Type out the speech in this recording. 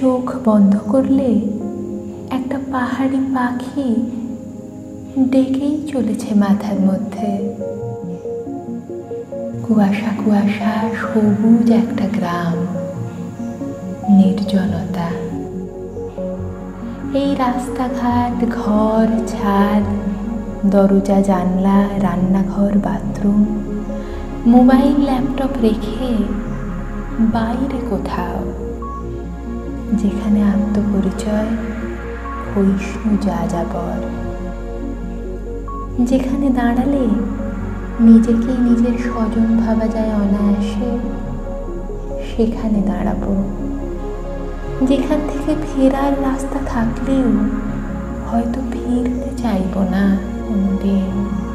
চোখ বন্ধ করলে একটা পাহাড়ি পাখি ডেকেই চলেছে মাথার মধ্যে। কুয়াশা কুয়াশা, সবুজ একটা গ্রাম, নির্জনতা। এই রাস্তাঘাট, ঘর, ছাদ, দরজা, জানলা, রান্নাঘর, বাথরুম, মোবাইল, ল্যাপটপ রেখে বাইরে কোথাও। যেখানে আত্মপরিচয় ক্ষয়িষ্ণু যা যাবর যেখানে দাঁড়ালে নিজেকেই নিজের স্বজন ভাবা যায় অনায়াসে, সেখানে দাঁড়াবো। যেখান থেকে ফেরার রাস্তা থাকলেও হয়তো ফিরতে চাইব না কোনোদিন।